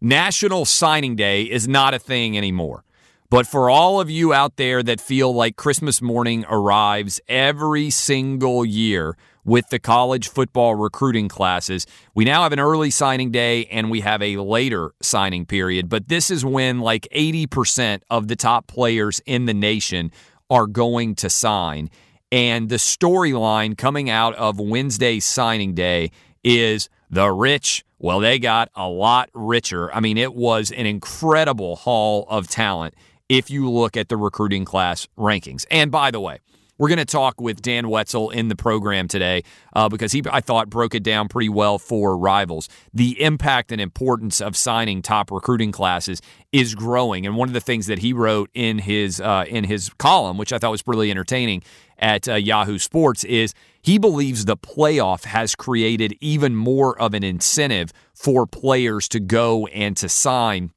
National Signing Day is not a thing anymore. But for all of you out there that feel like Christmas morning arrives every single year with the college football recruiting classes, we now have an early signing day and we have a later signing period. But this is when like 80% of the top players in the nation are going to sign. And the storyline coming out of Wednesday's signing day is the rich well, they got a lot richer. I mean, it was an incredible haul of talent if you look at the recruiting class rankings. And by the way, we're going to talk with Dan Wetzel in the program today uh, because he, I thought, broke it down pretty well for rivals. The impact and importance of signing top recruiting classes is growing, and one of the things that he wrote in his uh, in his column, which I thought was really entertaining at uh, Yahoo Sports, is he believes the playoff has created even more of an incentive for players to go and to sign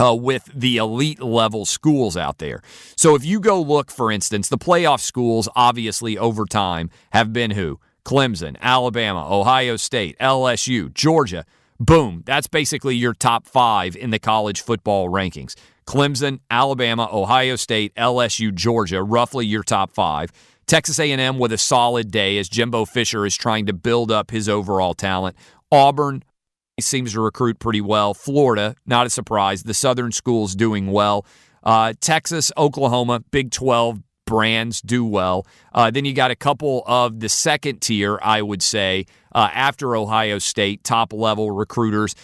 uh, with the elite level schools out there. So if you go look, for instance, the playoff schools, obviously over time, have been who? Clemson, Alabama, Ohio State, LSU, Georgia. Boom. That's basically your top five in the college football rankings. Clemson, Alabama, Ohio State, LSU, Georgia, roughly your top five. Texas A&M with a solid day as Jimbo Fisher is trying to build up his overall talent. Auburn, seems to recruit pretty well. Florida, not a surprise. The Southern schools doing well. Uh, Texas, Oklahoma, Big 12 brands do well. Uh, then you got a couple of the second tier, I would say, uh, after Ohio State, top level recruiters.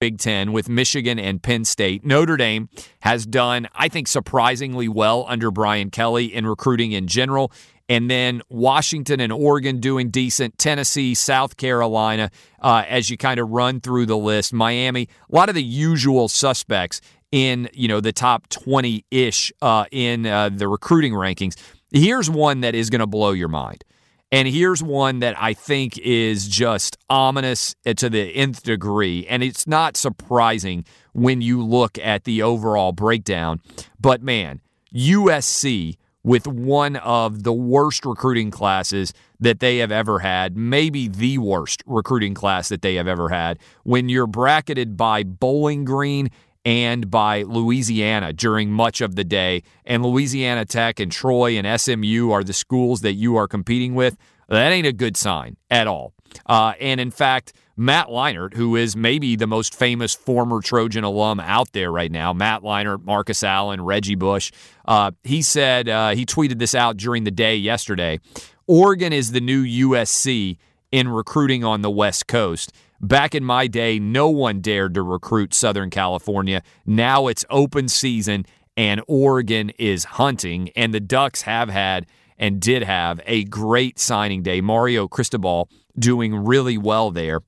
Big Ten with Michigan and Penn State. Notre Dame has done, I think, surprisingly well under Brian Kelly in recruiting in general and then Washington and Oregon doing decent, Tennessee, South Carolina, uh, as you kind of run through the list, Miami, a lot of the usual suspects in you know the top 20 ish uh, in uh, the recruiting rankings. Here's one that is going to blow your mind. And here's one that I think is just ominous eh, to the nth degree. And it's not surprising when you look at the overall breakdown. But man, USC with one of the worst recruiting classes that they have ever had, maybe the worst recruiting class that they have ever had, when you're bracketed by Bowling Green and by Louisiana during much of the day, and Louisiana Tech and Troy and SMU are the schools that you are competing with, that ain't a good sign at all. Uh, and in fact, Matt Leinart, who is maybe the most famous former Trojan alum out there right now, Matt Leinart, Marcus Allen, Reggie Bush, uh, he said, uh, he tweeted this out during the day yesterday Oregon is the new USC in recruiting on the West Coast. Back in my day, no one dared to recruit Southern California. Now it's open season and Oregon is hunting, and the Ducks have had and did have a great signing day. Mario Cristobal doing really well there.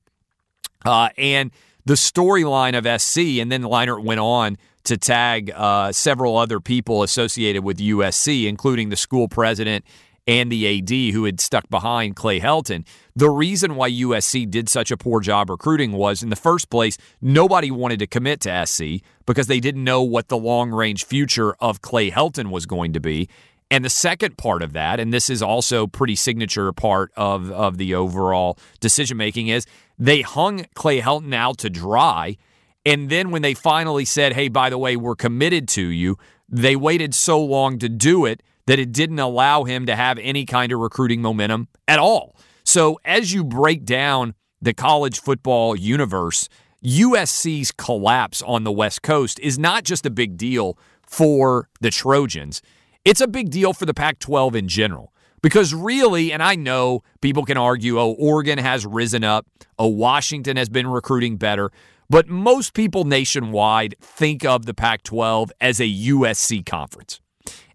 Uh, and the storyline of SC, and then Leinart went on to tag uh, several other people associated with USC, including the school president and the AD who had stuck behind Clay Helton. The reason why USC did such a poor job recruiting was, in the first place, nobody wanted to commit to SC because they didn't know what the long range future of Clay Helton was going to be. And the second part of that, and this is also pretty signature part of, of the overall decision making, is they hung Clay Helton out to dry. And then when they finally said, hey, by the way, we're committed to you, they waited so long to do it that it didn't allow him to have any kind of recruiting momentum at all. So as you break down the college football universe, USC's collapse on the West Coast is not just a big deal for the Trojans, it's a big deal for the Pac 12 in general. Because really, and I know people can argue, oh, Oregon has risen up, oh, Washington has been recruiting better, but most people nationwide think of the Pac 12 as a USC conference.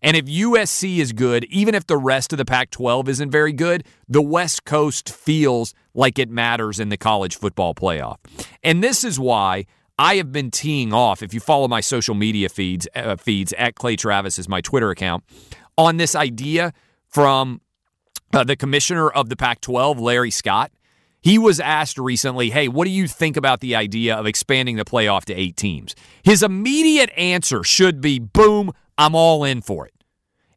And if USC is good, even if the rest of the Pac 12 isn't very good, the West Coast feels like it matters in the college football playoff. And this is why I have been teeing off. If you follow my social media feeds, uh, feeds at Clay Travis is my Twitter account, on this idea from uh, the commissioner of the Pac 12, Larry Scott. He was asked recently, hey, what do you think about the idea of expanding the playoff to eight teams? His immediate answer should be boom, I'm all in for it.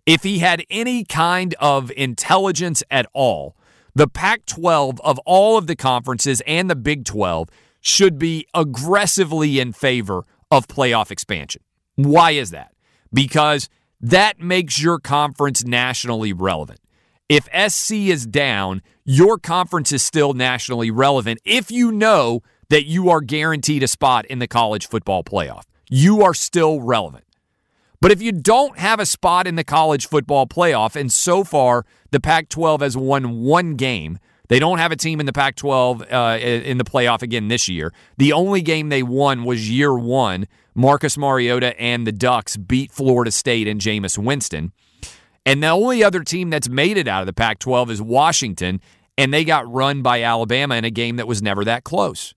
If he had any kind of intelligence at all, the Pac 12 of all of the conferences and the Big 12 should be aggressively in favor of playoff expansion. Why is that? Because that makes your conference nationally relevant. If SC is down, your conference is still nationally relevant if you know that you are guaranteed a spot in the college football playoff. You are still relevant. But if you don't have a spot in the college football playoff, and so far the Pac 12 has won one game, they don't have a team in the Pac 12 uh, in the playoff again this year. The only game they won was year one. Marcus Mariota and the Ducks beat Florida State and Jameis Winston. And the only other team that's made it out of the Pac 12 is Washington, and they got run by Alabama in a game that was never that close.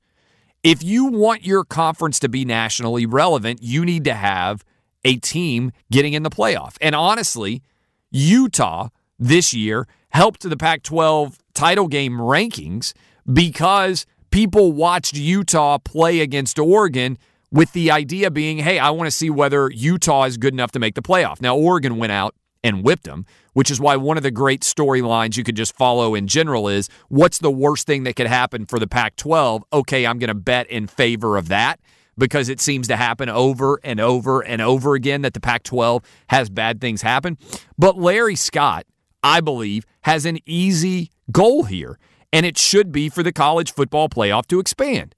If you want your conference to be nationally relevant, you need to have a team getting in the playoff. And honestly, Utah this year helped the Pac 12 title game rankings because people watched Utah play against Oregon with the idea being, hey, I want to see whether Utah is good enough to make the playoff. Now, Oregon went out and whipped them, which is why one of the great storylines you could just follow in general is what's the worst thing that could happen for the Pac 12? Okay, I'm going to bet in favor of that because it seems to happen over and over and over again that the Pac 12 has bad things happen. But Larry Scott, I believe, has an easy goal here, and it should be for the college football playoff to expand.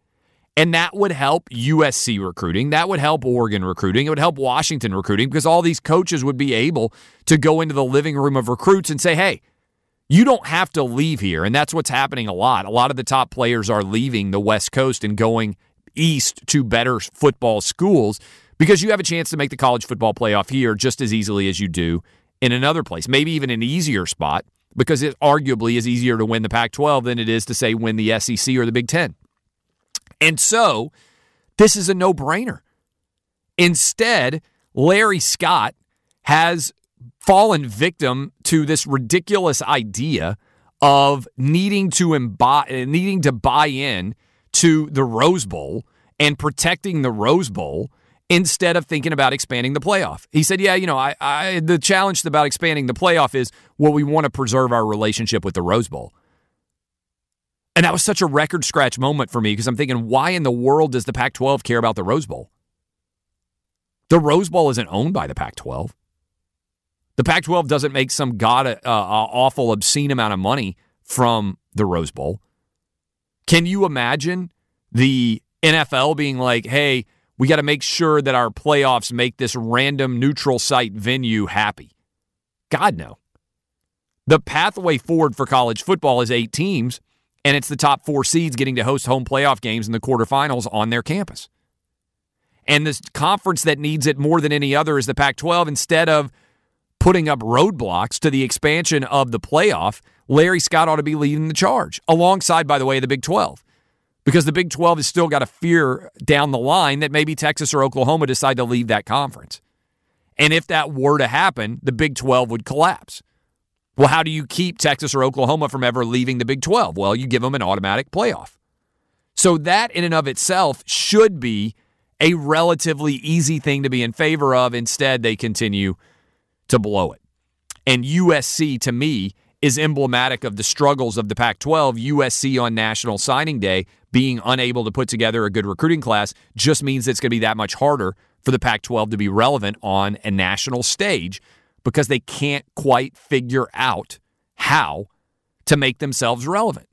And that would help USC recruiting. That would help Oregon recruiting. It would help Washington recruiting because all these coaches would be able to go into the living room of recruits and say, hey, you don't have to leave here. And that's what's happening a lot. A lot of the top players are leaving the West Coast and going east to better football schools because you have a chance to make the college football playoff here just as easily as you do in another place, maybe even an easier spot because it arguably is easier to win the Pac 12 than it is to, say, win the SEC or the Big Ten. And so this is a no brainer. Instead, Larry Scott has fallen victim to this ridiculous idea of needing to imbi- needing to buy in to the Rose Bowl and protecting the Rose Bowl instead of thinking about expanding the playoff. He said, "Yeah, you know, I, I the challenge about expanding the playoff is well, we want to preserve our relationship with the Rose Bowl." And that was such a record scratch moment for me because I'm thinking, why in the world does the Pac 12 care about the Rose Bowl? The Rose Bowl isn't owned by the Pac 12. The Pac 12 doesn't make some god uh, awful, obscene amount of money from the Rose Bowl. Can you imagine the NFL being like, hey, we got to make sure that our playoffs make this random neutral site venue happy? God, no. The pathway forward for college football is eight teams, and it's the top four seeds getting to host home playoff games in the quarterfinals on their campus. And this conference that needs it more than any other is the Pac 12. Instead of putting up roadblocks to the expansion of the playoff, Larry Scott ought to be leading the charge, alongside, by the way, the Big 12. Because the Big 12 has still got a fear down the line that maybe Texas or Oklahoma decide to leave that conference. And if that were to happen, the Big 12 would collapse. Well, how do you keep Texas or Oklahoma from ever leaving the Big 12? Well, you give them an automatic playoff. So that in and of itself should be a relatively easy thing to be in favor of. Instead, they continue to blow it. And USC, to me, is emblematic of the struggles of the Pac 12. USC on National Signing Day being unable to put together a good recruiting class just means it's going to be that much harder for the Pac 12 to be relevant on a national stage because they can't quite figure out how to make themselves relevant.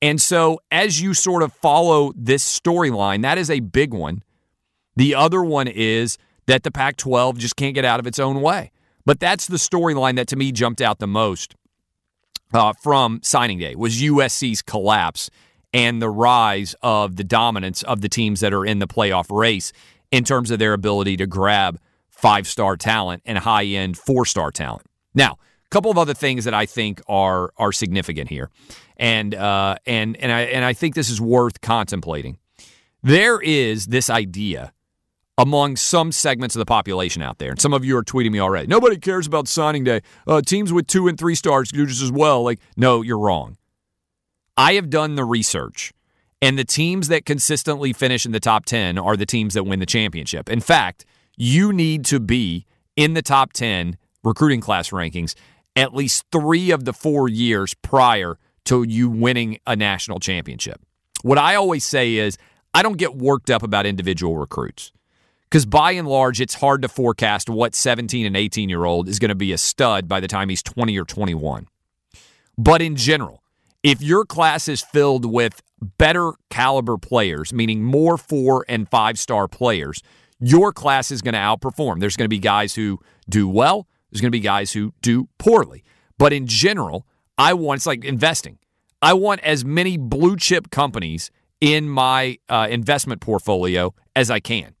And so, as you sort of follow this storyline, that is a big one. The other one is that the Pac 12 just can't get out of its own way. But that's the storyline that to me jumped out the most uh, from signing day was USC's collapse and the rise of the dominance of the teams that are in the playoff race in terms of their ability to grab five star talent and high end four star talent. Now, a couple of other things that I think are are significant here, and uh, and and I and I think this is worth contemplating. There is this idea among some segments of the population out there. And some of you are tweeting me already. Nobody cares about signing day. Uh, teams with two and three stars do just as well. Like, no, you're wrong. I have done the research, and the teams that consistently finish in the top 10 are the teams that win the championship. In fact, you need to be in the top 10 recruiting class rankings at least three of the four years prior to you winning a national championship. What I always say is, I don't get worked up about individual recruits because by and large, it's hard to forecast what 17 and 18 year old is going to be a stud by the time he's 20 or 21. But in general, if your class is filled with better caliber players, meaning more four and five star players, your class is going to outperform. There's going to be guys who do well, there's going to be guys who do poorly. But in general, I want it's like investing. I want as many blue chip companies in my uh, investment portfolio as I can.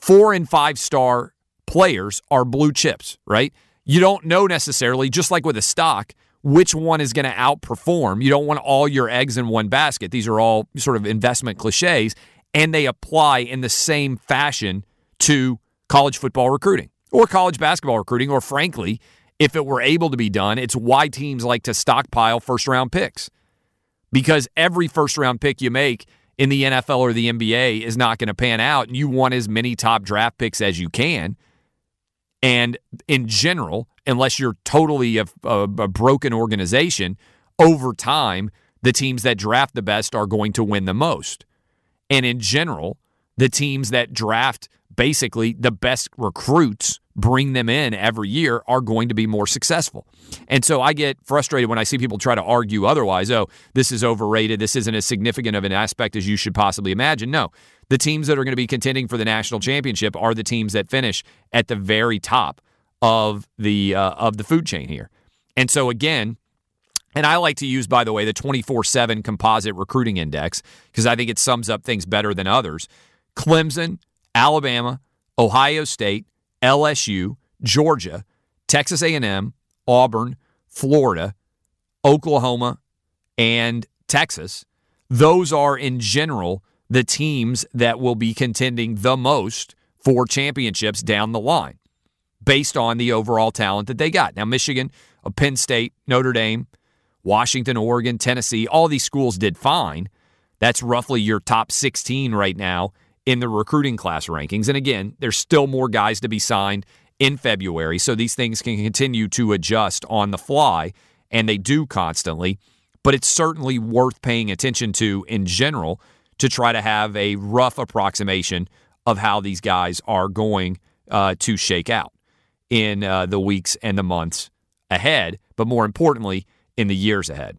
Four and five star players are blue chips, right? You don't know necessarily, just like with a stock, which one is going to outperform. You don't want all your eggs in one basket. These are all sort of investment cliches, and they apply in the same fashion to college football recruiting or college basketball recruiting, or frankly, if it were able to be done, it's why teams like to stockpile first round picks. Because every first round pick you make in the NFL or the NBA is not going to pan out, and you want as many top draft picks as you can. And in general, unless you're totally a, a, a, broken organization, over time, the teams that draft the best are going to win the most. And in general, the teams that draft basically the best recruits, bring them in every year, are going to be more successful. And so I get frustrated when I see people try to argue otherwise. Oh, this is overrated. This isn't as significant of an aspect as you should possibly imagine. No, the teams that are going to be contending for the national championship are the teams that finish at the very top of the uh, of the food chain here. And so again, and I like to use, by the way, the 24 7 composite recruiting index because I think it sums up things better than others. Clemson, Alabama, Ohio State, LSU, Georgia, Texas A&M, Auburn, Florida, Oklahoma, and Texas. Those are in general the teams that will be contending the most for championships down the line based on the overall talent that they got. Now, Michigan, uh, Penn State, Notre Dame, Washington, Oregon, Tennessee, all these schools did fine. That's roughly your top 16 right now in the recruiting class rankings. And again, there's still more guys to be signed in February, so these things can continue to adjust on the fly, and they do constantly. But it's certainly worth paying attention to in general to try to have a rough approximation of how these guys are going uh, to shake out in uh, the weeks and the months ahead, but more importantly, in the years ahead.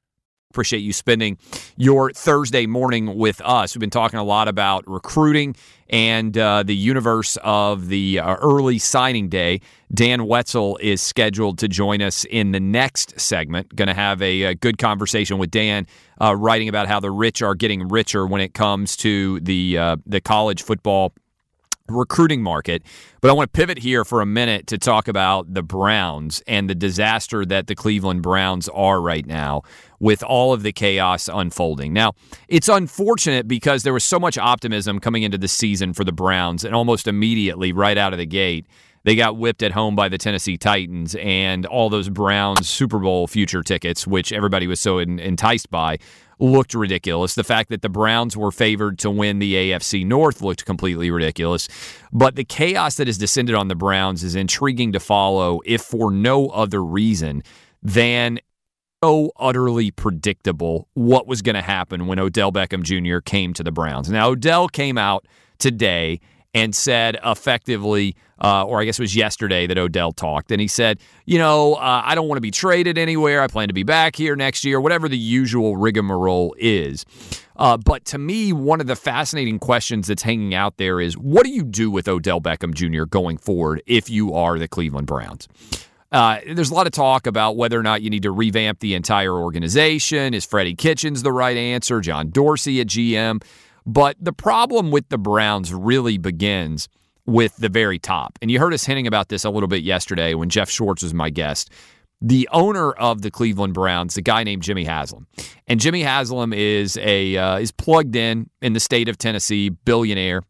appreciate you spending your Thursday morning with us. We've been talking a lot about recruiting and uh, the universe of the uh, early signing day. Dan Wetzel is scheduled to join us in the next segment. Going to have a, a, good conversation with Dan, uh, writing about how the rich are getting richer when it comes to the uh, the college football recruiting market. But I want to pivot here for a minute to talk about the Browns and the disaster that the Cleveland Browns are right now with all of the chaos unfolding. Now, it's unfortunate because there was so much optimism coming into the season for the Browns, and almost immediately, right out of the gate, they got whipped at home by the Tennessee Titans, and all those Browns Super Bowl future tickets, which everybody was so enticed by, looked ridiculous. The fact that the Browns were favored to win the AFC North looked completely ridiculous. But the chaos that has descended on the Browns is intriguing to follow, if for no other reason than so utterly predictable what was going to happen when Odell Beckham Jr. came to the Browns. Now, Odell came out today and said effectively, uh, or I guess it was yesterday that Odell talked, and he said, you know, uh, I don't want to be traded anywhere. I plan to be back here next year, whatever the usual rigmarole is. Uh, but to me, one of the fascinating questions that's hanging out there is what do you do with Odell Beckham Jr. going forward if you are the Cleveland Browns? Uh, there's a lot of talk about whether or not you need to revamp the entire organization. Is Freddie Kitchens the right answer? John Dorsey at GM? But the problem with the Browns really begins with the very top. And you heard us hinting about this a little bit yesterday when Jeff Schwartz was my guest. The owner of the Cleveland Browns, the guy named Jimmy Haslam, and Jimmy Haslam is a uh, is plugged in in the state of Tennessee, billionaire,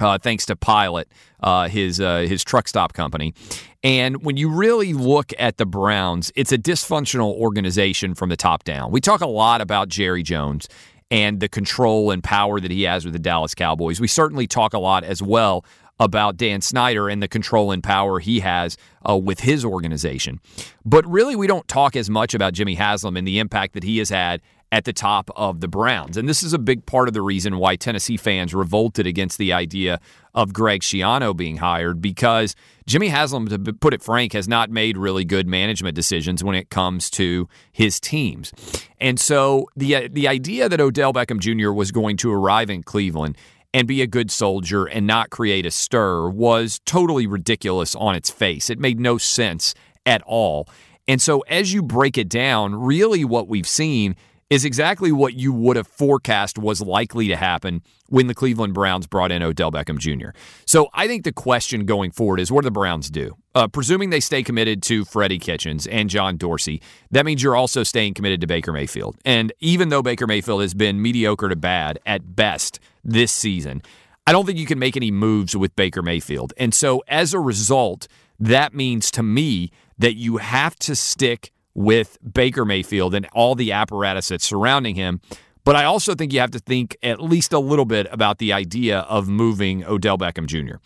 uh, thanks to Pilot, uh, his uh, his truck stop company. And when you really look at the Browns, it's a dysfunctional organization from the top down. We talk a lot about Jerry Jones and the control and power that he has with the Dallas Cowboys. We certainly talk a lot as well about Dan Snyder and the control and power he has uh, with his organization. But really, we don't talk as much about Jimmy Haslam and the impact that he has had at the top of the Browns. And this is a big part of the reason why Tennessee fans revolted against the idea of Greg Schiano being hired because Jimmy Haslam, to put it frank, has not made really good management decisions when it comes to his teams. And so the the idea that Odell Beckham Jr. was going to arrive in Cleveland and be a good soldier and not create a stir was totally ridiculous on its face. It made no sense at all. And so as you break it down, really what we've seen is exactly what you would have forecast was likely to happen when the Cleveland Browns brought in Odell Beckham Jr. So I think the question going forward is what do the Browns do? Uh, presuming they stay committed to Freddie Kitchens and John Dorsey, that means you're also staying committed to Baker Mayfield. And even though Baker Mayfield has been mediocre to bad at best this season, I don't think you can make any moves with Baker Mayfield. And so as a result, that means to me that you have to stick with Baker Mayfield and all the apparatus that's surrounding him. But I also think you have to think at least a little bit about the idea of moving Odell Beckham Jr.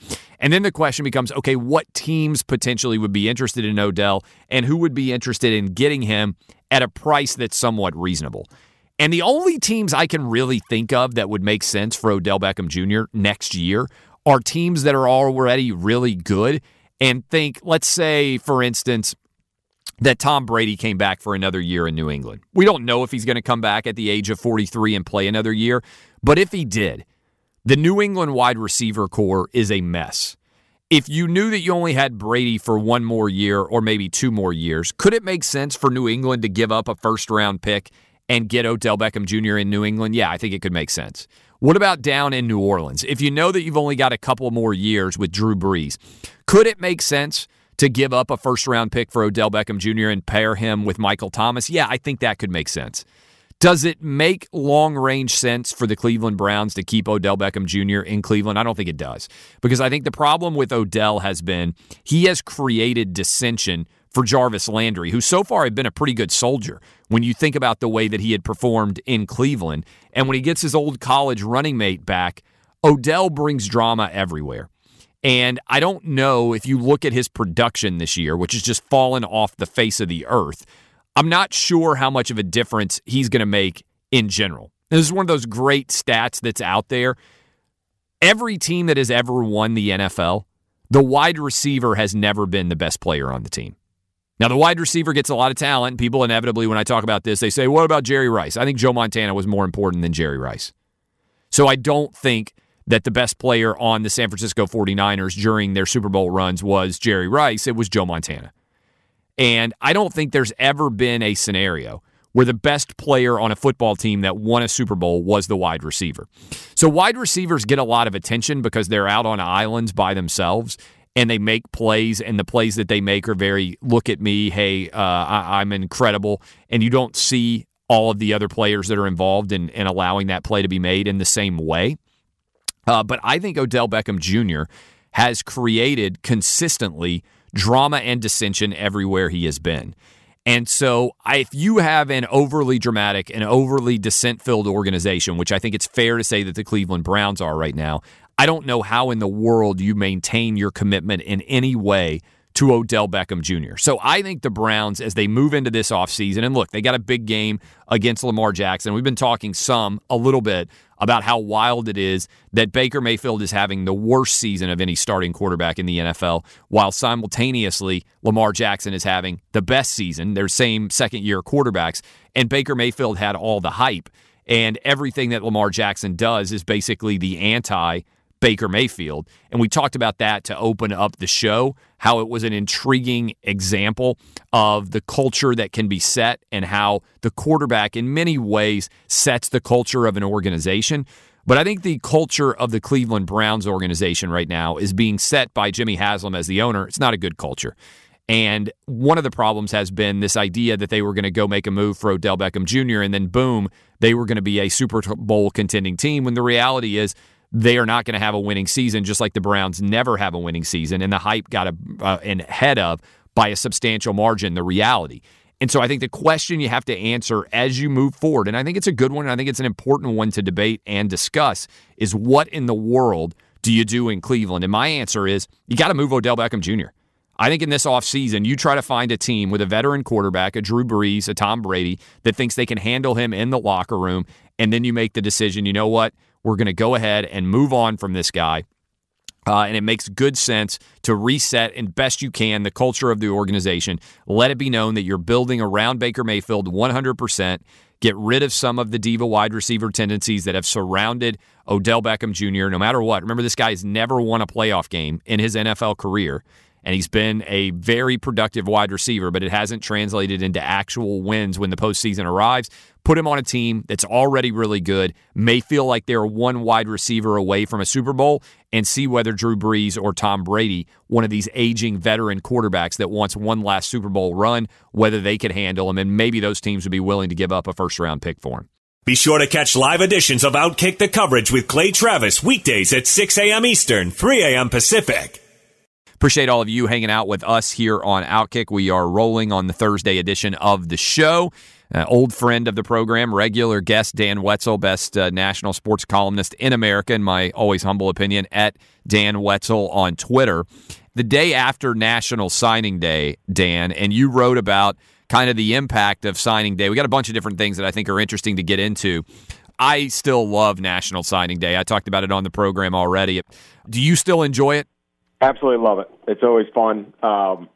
And then the question becomes okay, what teams potentially would be interested in Odell and who would be interested in getting him at a price that's somewhat reasonable? And the only teams I can really think of that would make sense for Odell Beckham Jr. next year are teams that are already really good and think, let's say, for instance, that Tom Brady came back for another year in New England. We don't know if he's going to come back at the age of 43 and play another year, but if he did, the New England wide receiver corps is a mess. If you knew that you only had Brady for one more year or maybe two more years, could it make sense for New England to give up a first round pick and get Odell Beckham Jr. in New England? Yeah, I think it could make sense. What about down in New Orleans? If you know that you've only got a couple more years with Drew Brees, could it make sense to give up a first round pick for Odell Beckham Jr. and pair him with Michael Thomas, yeah, I think that could make sense. Does it make long range sense for the Cleveland Browns to keep Odell Beckham Jr. in Cleveland? I don't think it does. Because I think the problem with Odell has been he has created dissension for Jarvis Landry, who so far had been a pretty good soldier when you think about the way that he had performed in Cleveland. And when he gets his old college running mate back, Odell brings drama everywhere. And I don't know if you look at his production this year, which has just fallen off the face of the earth. I'm not sure how much of a difference he's going to make in general. This is one of those great stats that's out there. Every team that has ever won the NFL, the wide receiver has never been the best player on the team. Now, the wide receiver gets a lot of talent. People inevitably, when I talk about this, they say, What about Jerry Rice? I think Joe Montana was more important than Jerry Rice. So I don't think that the best player on the San Francisco 49ers during their Super Bowl runs was Jerry Rice, it was Joe Montana. And I don't think there's ever been a scenario where the best player on a football team that won a Super Bowl was the wide receiver. So wide receivers get a lot of attention because they're out on islands by themselves and they make plays, and the plays that they make are very look at me, hey, uh, I, am incredible, and you don't see all of the other players that are involved in, in allowing that play to be made in the same way. Uh, but I think Odell Beckham Jr. has created consistently drama and dissension everywhere he has been. And so, if you have an overly dramatic and overly dissent filled organization, which I think it's fair to say that the Cleveland Browns are right now, I don't know how in the world you maintain your commitment in any way to Odell Beckham Jr. So I think the Browns, as they move into this offseason, and look, they got a big game against Lamar Jackson. We've been talking some, a little bit, about how wild it is that Baker Mayfield is having the worst season of any starting quarterback in the NFL, while simultaneously Lamar Jackson is having the best season, their same second year quarterbacks. And Baker Mayfield had all the hype. And everything that Lamar Jackson does is basically the anti Baker Mayfield. And we talked about that to open up the show, how it was an intriguing example of the culture that can be set and how the quarterback, in many ways, sets the culture of an organization. But I think the culture of the Cleveland Browns organization right now is being set by Jimmy Haslam as the owner. It's not a good culture. And one of the problems has been this idea that they were going to go make a move for Odell Beckham Jr. and then boom, they were going to be a Super Bowl contending team. When the reality is they are not going to have a winning season, just like the Browns never have a winning season, and the hype got uh, ahead of by a substantial margin the reality. And so I think the question you have to answer as you move forward, and I think it's a good one, and I think it's an important one to debate and discuss, is what in the world do you do in Cleveland? And my answer is you got to move Odell Beckham Jr. I think in this offseason, you try to find a team with a veteran quarterback, a Drew Brees, a Tom Brady, that thinks they can handle him in the locker room, and then you make the decision, you know what? We're going to go ahead and move on from this guy. Uh, and it makes good sense to reset and best you can the culture of the organization. Let it be known that you're building around Baker Mayfield 100%. Get rid of some of the diva wide receiver tendencies that have surrounded Odell Beckham Jr. No matter what. Remember, this guy has never won a playoff game in his NFL career and he's been a very productive wide receiver, but it hasn't translated into actual wins when the postseason arrives. Put him on a team that's already really good, may feel like they're one wide receiver away from a Super Bowl, and see whether Drew Brees or Tom Brady, one of these aging veteran quarterbacks that wants one last Super Bowl run, whether they could handle him, and maybe those teams would be willing to give up a first round pick for him. Be sure to catch live editions of Outkick the Coverage with Clay Travis weekdays at 6 a.m. Eastern, 3 a.m. Pacific. Appreciate all of you hanging out with us here on Outkick. We are rolling on the Thursday edition of the show. Uh, old friend of the program, regular guest Dan Wetzel, best uh, national sports columnist in America, in my always humble opinion, at Dan Wetzel on Twitter. The day after National Signing Day, Dan, and you wrote about kind of the impact of signing day. We got a bunch of different things that I think are interesting to get into. I still love National Signing Day. I talked about it on the program already. Do you still enjoy it? Absolutely love it. It's always fun. Um,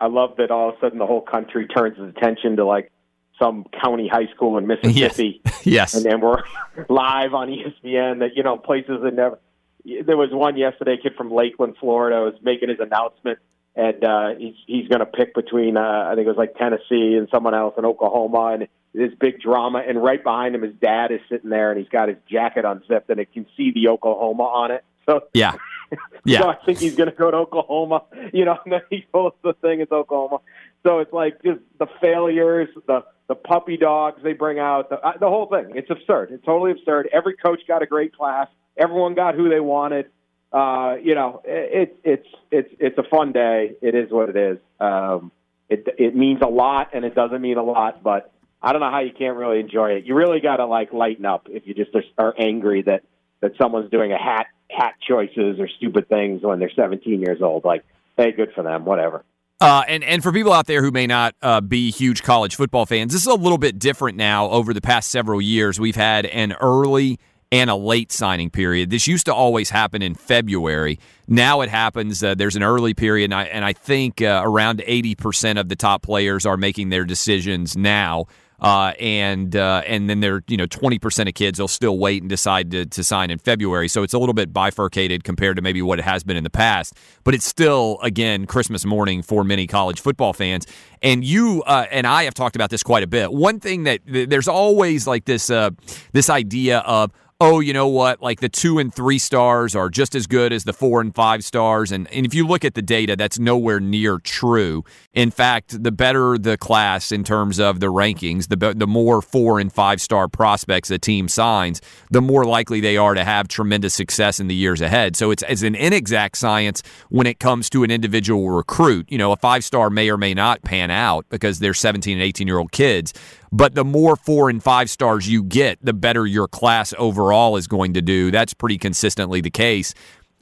I love that all of a sudden the whole country turns its attention to like some county high school in Mississippi. Yes. yes. And then we're live on ESPN that, you know, places that never. There was one yesterday, kid from Lakeland, Florida, was making his announcement, and uh, he's he's going to pick between uh, I think it was like Tennessee and someone else in Oklahoma, and this big drama. And right behind him, his dad is sitting there, and he's got his jacket unzipped, and it can see the Oklahoma on it. So yeah, yeah. so I think he's going to go to Oklahoma. You know, and then he posts the thing. It's Oklahoma. So it's like just the failures, the the puppy dogs they bring out, the the whole thing. It's absurd. It's totally absurd. Every coach got a great class. Everyone got who they wanted. Uh, you know, it, it's it's it's a fun day. It is what it is. Um, it it means a lot, and it doesn't mean a lot, but I don't know how you can't really enjoy it. You really got to like lighten up if you just are angry that that someone's doing a hat hat choices or stupid things when they're 17 years old. Like, hey, good for them, whatever. Uh, and and for people out there who may not uh, be huge college football fans, this is a little bit different now. Over the past several years, we've had an early and a late signing period. This used to always happen in February. Now it happens. Uh, there's an early period, and I, and I think uh, around 80% of the top players are making their decisions now Uh, and uh, and then there, you know, twenty percent of kids will still wait and decide to, to sign in February. So it's a little bit bifurcated compared to maybe what it has been in the past. But it's still, again, Christmas morning for many college football fans. And you uh, and I have talked about this quite a bit. One thing that there's always like this uh, this idea of oh, you know what, like the two and three stars are just as good as the four and five stars. And, and if you look at the data, that's nowhere near true. In fact, the better the class in terms of the rankings, the, the more four and five star prospects a team signs, the more likely they are to have tremendous success in the years ahead. So it's, it's an inexact science when it comes to an individual recruit. You know, a five star may or may not pan out because they're 17 and 18 year old kids. But the more four and five stars you get, the better your class overall is going to do. That's pretty consistently the case.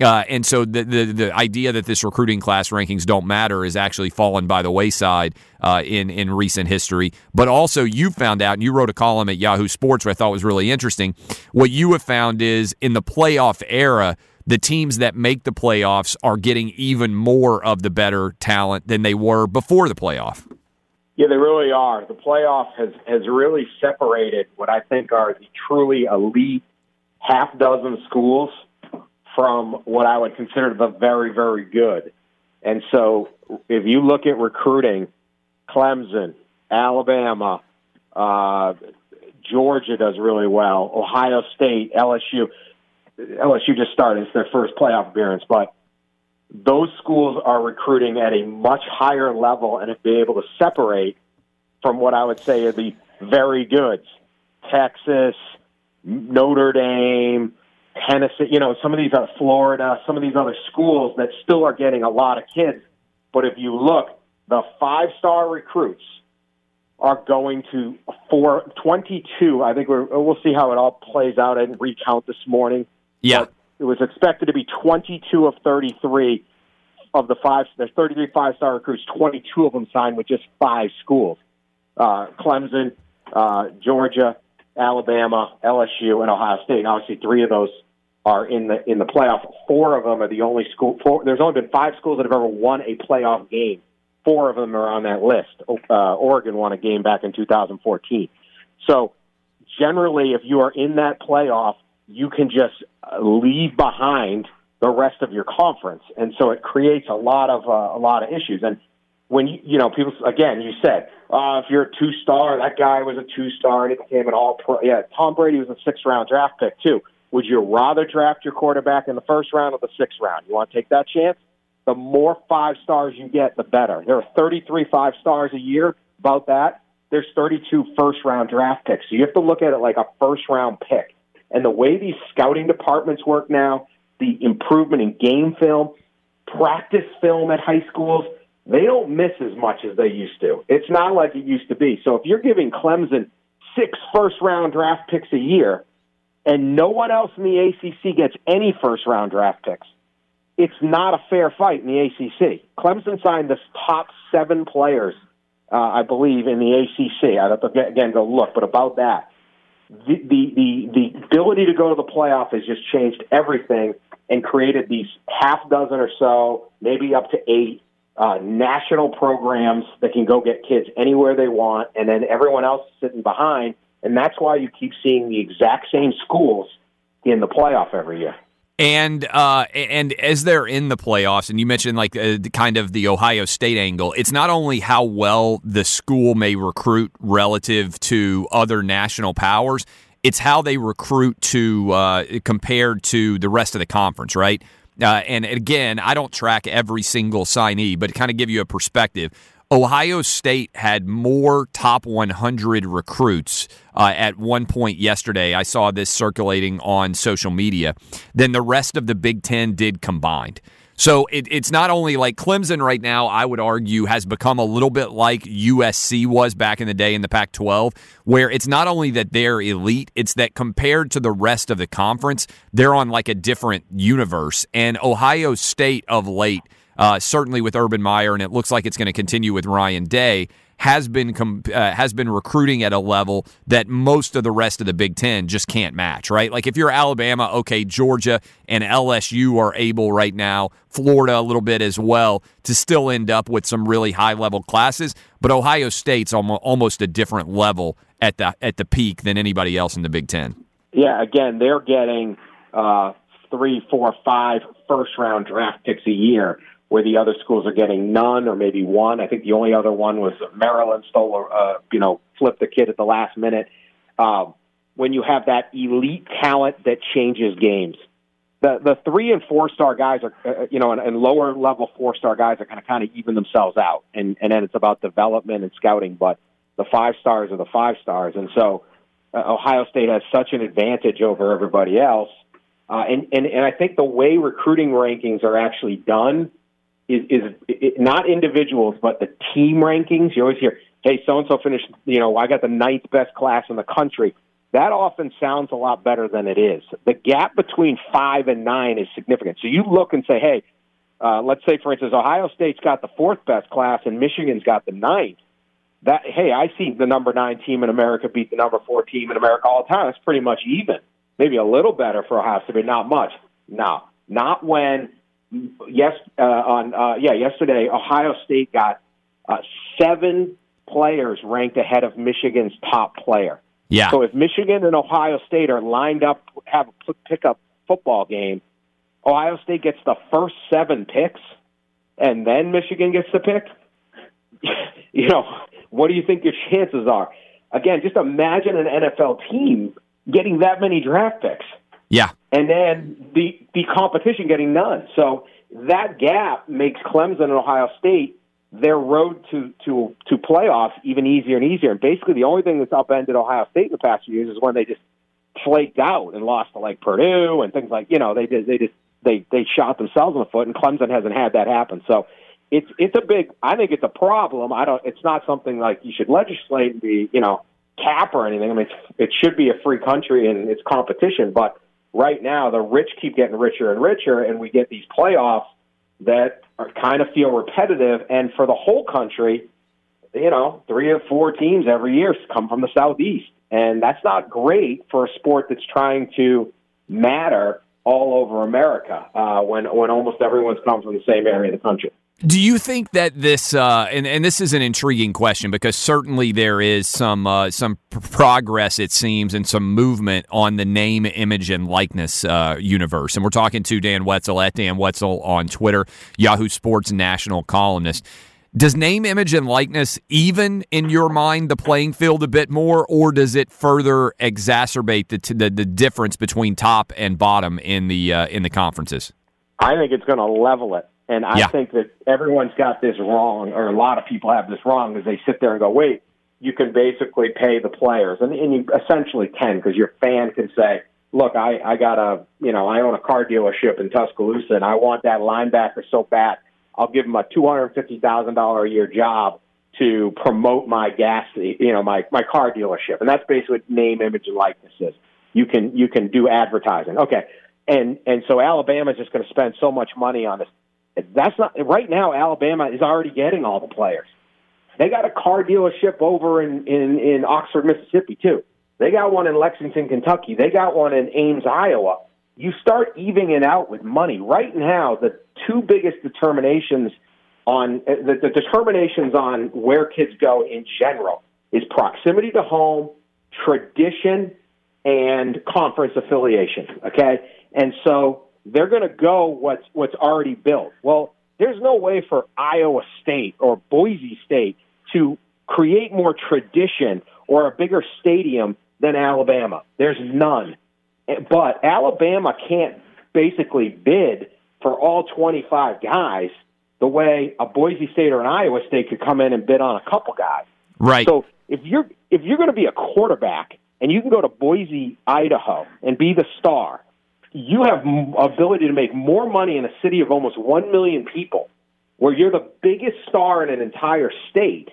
Uh, and so the, the, the idea that this recruiting class rankings don't matter is actually fallen by the wayside uh, in in recent history. But also, you found out, and you wrote a column at Yahoo Sports, which I thought was really interesting. What you have found is in the playoff era, the teams that make the playoffs are getting even more of the better talent than they were before the playoff. Yeah, they really are. The playoff has has really separated what I think are the truly elite half dozen schools from what I would consider the very very good. And so, if you look at recruiting, Clemson, Alabama, uh, Georgia does really well. Ohio State, LSU. LSU just started; it's their first playoff appearance, but those schools are recruiting at a much higher level and have been able to separate from what I would say are the very goods. Texas, Notre Dame, Tennessee, you know, some of these are Florida, some of these other schools that still are getting a lot of kids. But if you look, the five star recruits are going to four, 22. I think we're, we'll see how it all plays out. I didn't recount this morning. Yeah. But it was expected to be 22 of 33 of the five. There's 33 five star recruits. 22 of them signed with just five schools: uh, Clemson, uh, Georgia, Alabama, LSU, and Ohio State. And obviously, three of those are in the in the playoff. Four of them are the only school. Four, there's only been five schools that have ever won a playoff game. Four of them are on that list. Uh, Oregon won a game back in 2014. So generally, if you are in that playoff, you can just uh, leave behind the rest of your conference, and so it creates a lot of uh, a lot of issues. And when you you know people again, you said uh, if you're a two star, that guy was a two star and he became an all pro. Yeah, Tom Brady was a six round draft pick too. Would you rather draft your quarterback in the first round or the sixth round? You want to take that chance? The more five stars you get, the better. There are 33 five stars a year. About that, there's 32 first round draft picks. So you have to look at it like a first round pick. And the way these scouting departments work now, the improvement in game film, practice film at high schools, they don't miss as much as they used to. It's not like it used to be. So if you're giving Clemson six first round draft picks a year and no one else in the ACC gets any first round draft picks, it's not a fair fight in the ACC. Clemson signed the top seven players, uh, I believe, in the ACC. I have to again go look, but about that, the, the the ability to go to the playoff has just changed everything and created these half dozen or so, maybe up to eight uh, national programs that can go get kids anywhere they want, and then everyone else is sitting behind. And that's why you keep seeing the exact same schools in the playoff every year. And uh, and as they're in the playoffs, and you mentioned like uh, kind of the Ohio State angle, it's not only how well the school may recruit relative to other national powers, it's how they recruit to uh, compared to the rest of the conference, right? Uh, and again, I don't track every single signee, but to kind of give you a perspective, Ohio State had more top 100 recruits uh, at one point yesterday. I saw this circulating on social media than the rest of the Big Ten did combined. So it, it's not only like Clemson right now, I would argue, has become a little bit like USC was back in the day in the Pac 12, where it's not only that they're elite, it's that compared to the rest of the conference, they're on like a different universe. And Ohio State of late, uh, certainly with Urban Meyer, and it looks like it's going to continue with Ryan Day, has been com- uh, has been recruiting at a level that most of the rest of the Big Ten just can't match. Right? Like if you're Alabama, okay, Georgia and LSU are able right now, Florida a little bit as well, to still end up with some really high level classes. But Ohio State's almost a different level at the at the peak than anybody else in the Big Ten. Yeah, again, they're getting uh, three, four, five first round draft picks a year, where the other schools are getting none or maybe one. I think the only other one was Maryland stole, uh, you know, flipped the kid at the last minute. Um, when you have that elite talent that changes games, the the three and four star guys are, uh, you know, and, and lower level four star guys are going to kind of even themselves out, and and then it's about development and scouting. But the five stars are the five stars, and so uh, Ohio State has such an advantage over everybody else. Uh, and, and and I think the way recruiting rankings are actually done is is it, not individuals, but the team rankings. You always hear, "Hey, so and so finished. You know, I got the ninth best class in the country." That often sounds a lot better than it is. The gap between five and nine is significant. So you look and say, "Hey, uh, let's say, for instance, Ohio State's got the fourth best class and Michigan's got the ninth." That hey, I see the number nine team in America beat the number four team in America all the time. It's pretty much even maybe a little better for Ohio State, but not much. No, not when yes uh, on uh, yeah yesterday Ohio State got uh, seven players ranked ahead of Michigan's top player. Yeah. So if Michigan and Ohio State are lined up have a pickup football game, Ohio State gets the first seven picks, and then Michigan gets the pick. you know, what do you think your chances are? Again, just imagine an NFL team getting that many draft picks. Yeah. And then the the competition getting none. So that gap makes Clemson and Ohio State their road to to to playoffs even easier and easier. And basically, the only thing that's upended Ohio State in the past few years is when they just flaked out and lost to like Purdue and things like you know they did they just they they shot themselves in the foot. And Clemson hasn't had that happen. So it's it's a big. I think it's a problem. I don't. It's not something like you should legislate and be you know cap or anything. I mean, it should be a free country and it's competition. But right now, the rich keep getting richer and richer, and we get these playoffs that are kind of feel repetitive. And for the whole country, you know, three or four teams every year come from the southeast, and that's not great for a sport that's trying to matter all over America uh, when when almost everyone's come from the same area of the country. Do you think that this, uh, and, and this is an intriguing question because certainly there is some uh, some progress, it seems, and some movement on the name, image, and likeness uh, universe. And we're talking to Dan Wetzel at Dan Wetzel on Twitter, Yahoo Sports national columnist. Does name, image, and likeness even in your mind the playing field a bit more, or does it further exacerbate the the, the difference between top and bottom in the uh, in the conferences? I think it's going to level it. And I Yeah. think that everyone's got this wrong, or a lot of people have this wrong, is they sit there and go, wait, you can basically pay the players. And, and you essentially can, because your fan can say, look, I, I got a, you know, I own a car dealership in Tuscaloosa, and I want that linebacker so bad, I'll give him a $250,000 a year job to promote my gas, you know, my, my car dealership. And that's basically what name, image, and likeness is. You can, you can do advertising. Okay. And, and so Alabama's just going to spend so much money on this. That's not right now. Alabama is already getting all the players. They got a car dealership over in in in Oxford, Mississippi too. They got one in Lexington, Kentucky. They got one in Ames, Iowa. You start evening it out with money. Right now, the two biggest determinations on uh, the, the determinations on where kids go in general is proximity to home, tradition, and conference affiliation. Okay, and so they're going to go what's what's already built. Well, there's no way for Iowa State or Boise State to create more tradition or a bigger stadium than Alabama. There's none. But Alabama can't basically bid for all 25 guys the way a Boise State or an Iowa State could come in and bid on a couple guys. Right. So if you're if you're going to be a quarterback and you can go to Boise, Idaho, and be the star, you have ability to make more money in a city of almost one million people, where you're the biggest star in an entire state,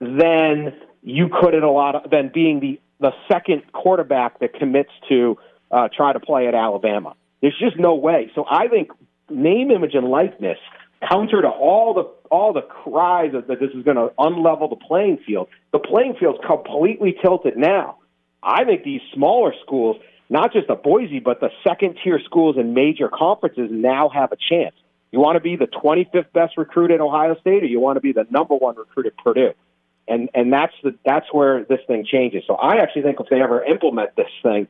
than you could in a lot of than being the the second quarterback that commits to uh, try to play at Alabama. There's just no way. So I think name, image, and likeness counter to all the all the cries that, that this is going to unlevel the playing field. The playing field's completely tilted now. I think these smaller schools, not just the Boise, but the second tier schools in major conferences now have a chance. You want to be the 25th best recruit at Ohio State, or you want to be the number one recruit at Purdue? and and that's the that's where this thing changes. So I actually think if they ever implement this thing,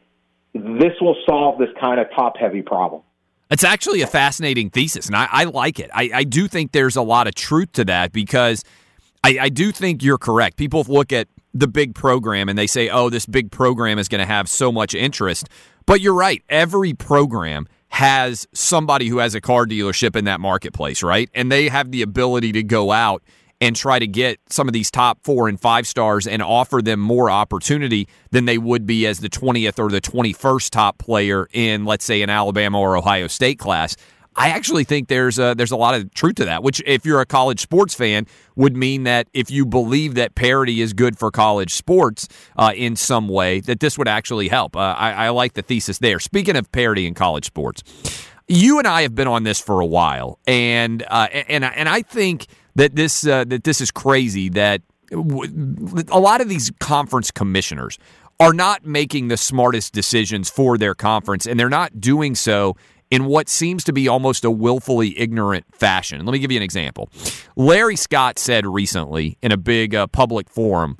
this will solve this kind of top heavy problem. It's actually a fascinating thesis, and I, I like it. I, I, do think there's a lot of truth to that because I, I do think you're correct. People look at the big program and they say, oh, this big program is going to have so much interest. But you're right. Every program has somebody who has a car dealership in that marketplace, right? And they have the ability to go out and try to get some of these top four and five stars and offer them more opportunity than they would be as the 20th or the 21st top player in, let's say, an Alabama or Ohio State class. I actually think there's a, there's a lot of truth to that, which, if you're a college sports fan, would mean that if you believe that parity is good for college sports uh, in some way, that this would actually help. Uh, I, I like the thesis there. Speaking of parity in college sports, you and I have been on this for a while, and uh, and and I think that this uh, that this is crazy that a lot of these conference commissioners are not making the smartest decisions for their conference, and they're not doing so in what seems to be almost a willfully ignorant fashion. Let me give you an example. Larry Scott said recently in a big uh, public forum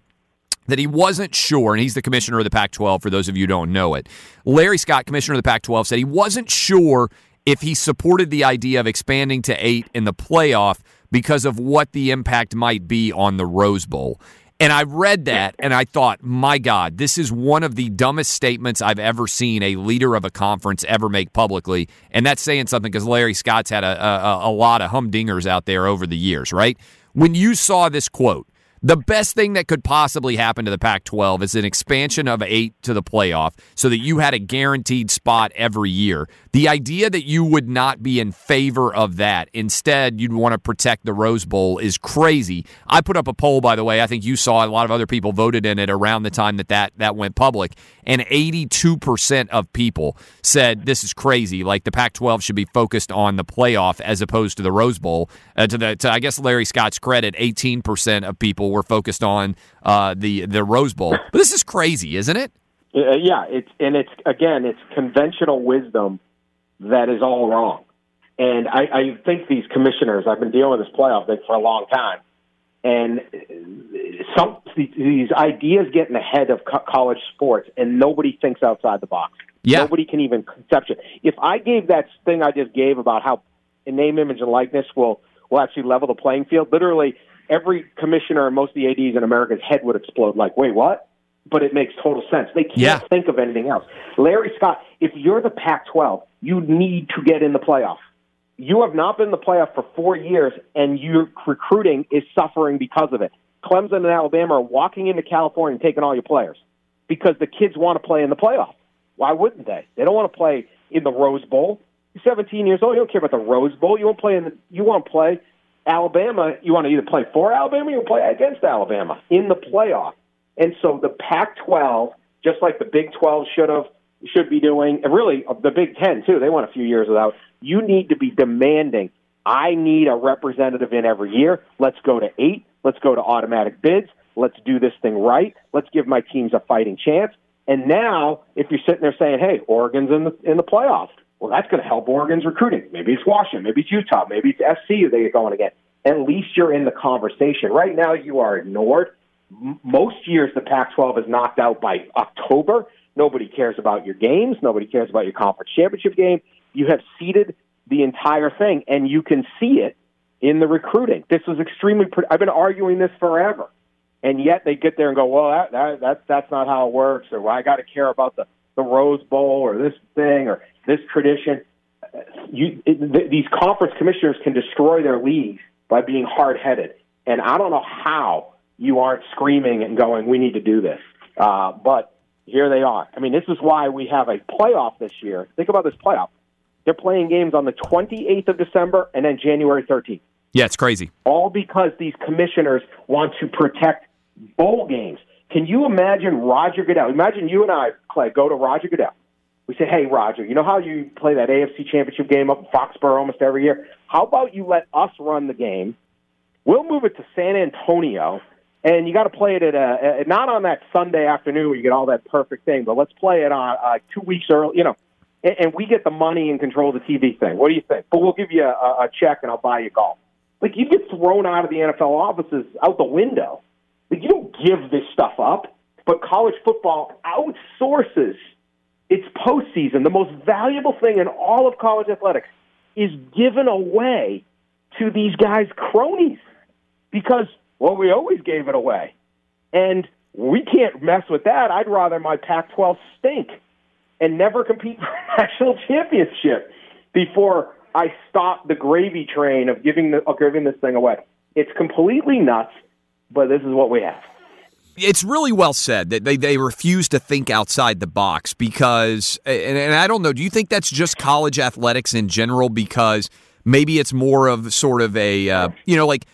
that he wasn't sure, and he's the commissioner of the Pac 12, for those of you who don't know it. Larry Scott, commissioner of the Pac 12, said he wasn't sure if he supported the idea of expanding to eight in the playoff because of what the impact might be on the Rose Bowl. And I read that and I thought, my God, this is one of the dumbest statements I've ever seen a leader of a conference ever make publicly. And that's saying something because Larry Scott's had a, a, a lot of humdingers out there over the years, right? When you saw this quote, the best thing that could possibly happen to the Pac 12 is an expansion of eight to the playoff so that you had a guaranteed spot every year. The idea that you would not be in favor of that, instead, you'd want to protect the Rose Bowl, is crazy. I put up a poll, by the way. I think you saw a lot of other people voted in it around the time that that, that went public. And 82% of people said this is crazy. Like the Pac 12 should be focused on the playoff as opposed to the Rose Bowl. Uh, to, the, to, I guess, Larry Scott's credit, 18% of people were focused on uh, the the Rose Bowl. But this is crazy, isn't it? Uh, yeah, it's and it's again, it's conventional wisdom that is all wrong. And I, I think these commissioners, I've been dealing with this playoff thing for a long time, and some these ideas getting ahead of co- college sports, and nobody thinks outside the box. Yeah. Nobody can even conception. If I gave that thing I just gave about how a name, image, and likeness will will actually level the playing field, literally every commissioner and most of the ADs in America's head would explode. Like, wait, what? But it makes total sense. They can't yeah. think of anything else. Larry Scott, if you're the Pac-12, you need to get in the playoff. You have not been in the playoff for four years, and your recruiting is suffering because of it. Clemson and Alabama are walking into California and taking all your players because the kids want to play in the playoff. Why wouldn't they? They don't want to play in the Rose Bowl. You're 17 years old. You don't care about the Rose Bowl. You want to play in the. You want to play Alabama, you want to either play for Alabama or you play against Alabama in the playoff. And so the Pac-12, just like the Big 12 should have, should be doing, and really uh, the Big 10 too. They went a few years without. You need to be demanding. I need a representative in every year. Let's go to eight. Let's go to automatic bids. Let's do this thing right. Let's give my teams a fighting chance. And now, if you're sitting there saying, "Hey, Oregon's in the in the playoffs," Well, that's going to help Oregon's recruiting. Maybe it's Washington. Maybe it's Utah. Maybe it's SC they get going again. At least you're in the conversation. Right now, you are ignored. Most years, the Pac 12 is knocked out by October. Nobody cares about your games. Nobody cares about your conference championship game. You have seeded the entire thing, and you can see it in the recruiting. This was extremely. I've been arguing this forever, and yet they get there and go, "Well, that, that that's that's not how it works," or well, "I got to care about the the Rose Bowl or this thing or this tradition. You, it, th- these conference commissioners can destroy their leagues by being hard headed. And I don't know how you aren't screaming and going, we need to do this. Uh, but here they are. I mean, this is why we have a playoff this year. Think about this playoff. They're playing games on the 28th of December and then January 13th. Yeah, it's crazy. All because these commissioners want to protect bowl games. Can you imagine Roger Goodell? Imagine you and I, Clay, go to Roger Goodell we say, hey, Roger, you know how you play that AFC championship game up in Foxborough almost every year? How about you let us run the game? We'll move it to San Antonio, and you got to play it at a, not on that Sunday afternoon where you get all that perfect thing, but let's play it on uh, two weeks early, you know, and, and we get the money and control the TV thing. What do you think? But we'll give you a, a check and I'll buy you golf. Like you get thrown out of the NFL offices out the window Like, you don't give this stuff up, but college football outsources its postseason. The most valuable thing in all of college athletics is given away to these guys' cronies because, well, we always gave it away. And we can't mess with that. I'd rather my Pac 12 stink and never compete for a national championship before I stop the gravy train of giving, the, of giving this thing away. It's completely nuts, but this is what we have. It's really well said that they, they refuse to think outside the box because, and, and I don't know, do you think that's just college athletics in general? Because maybe it's more of sort of a, uh, you know, like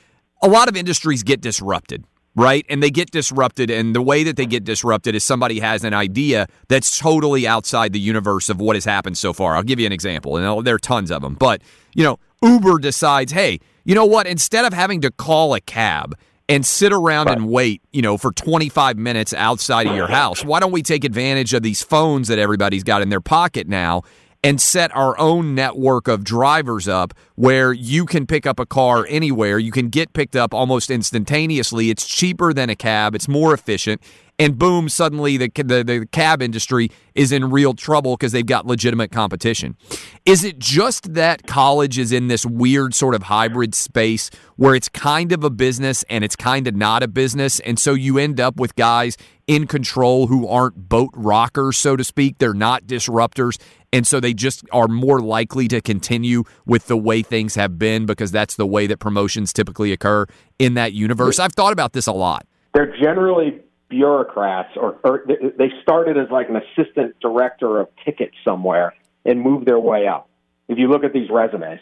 a lot of industries get disrupted right? And they get disrupted, and the way that they get disrupted is somebody has an idea that's totally outside the universe of what has happened so far. I'll give you an example, and there are tons of them. But, you know, Uber decides, hey, you know what? Instead of having to call a cab, and sit around and wait, you know, for 25 minutes outside of your house. Why don't we take advantage of these phones that everybody's got in their pocket now and set our own network of drivers up where you can pick up a car anywhere. You can get picked up almost instantaneously. It's cheaper than a cab, it's more efficient. And boom, suddenly the, the, the cab industry is in real trouble because they've got legitimate competition. Is it just that college is in this weird sort of hybrid space where it's kind of a business and it's kind of not a business? And so you end up with guys in control who aren't boat rockers, so to speak. They're not disruptors. And so they just are more likely to continue with the way things have been because that's the way that promotions typically occur in that universe. I've thought about this a lot. They're generally bureaucrats, or, or they started as like an assistant director of tickets somewhere and moved their way up. If you look at these resumes,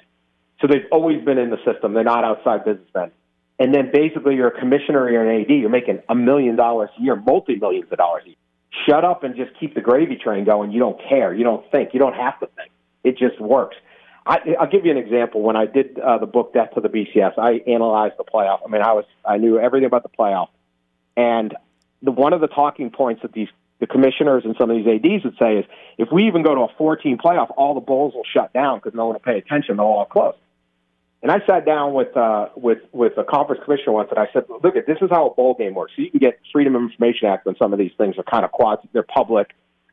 so they've always been in the system. They're not outside businessmen. And then basically, you're a commissioner, you're an AD, you're making a million dollars a year, multi millions of dollars a year shut up and just keep the gravy train going. You don't care. You don't think. You don't have to think. It just works. I, I'll give you an example. When I did uh, the book Death to the BCS, I analyzed the playoff. I mean, I was I knew everything about the playoff, and the one of the talking points that these the commissioners and some of these ads would say is, if we even go to a 14 playoff, all the bowls will shut down because no one will pay attention. They'll all close. And I sat down with uh, with with a conference commissioner once, and I said, "Look, at this is how a bowl game works. So you can get Freedom of Information Act when some of these things are kind of quasi, they're public.